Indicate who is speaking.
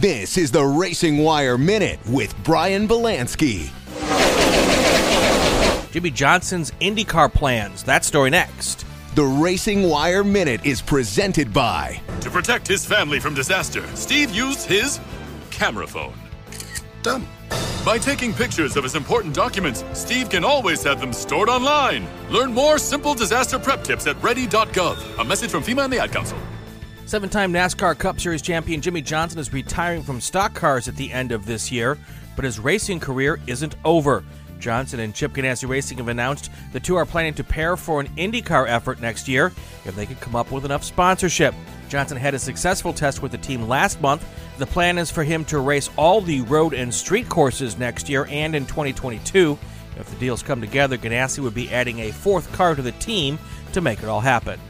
Speaker 1: This is the Racing Wire Minute with Brian Belansky.
Speaker 2: Jimmie Johnson's IndyCar plans. That story next.
Speaker 1: The Racing Wire Minute is presented by.
Speaker 3: To protect his family from disaster, Steve used his camera phone.
Speaker 4: Done.
Speaker 3: By taking pictures of his important documents, Steve can always have them stored online. Learn more simple disaster prep tips at ready.gov. A message from FEMA and the Ad Council.
Speaker 2: Seven time NASCAR Cup Series champion Jimmie Johnson is retiring from stock cars at the end of this year, but his racing career isn't over. Johnson and Chip Ganassi Racing have announced the two are planning to pair for an IndyCar effort next year if they can come up with enough sponsorship. Johnson had a successful test with the team last month. The plan is for him to race all the road and street courses next year and in 2022. If the deals come together, Ganassi would be adding a fourth car to the team to make it all happen.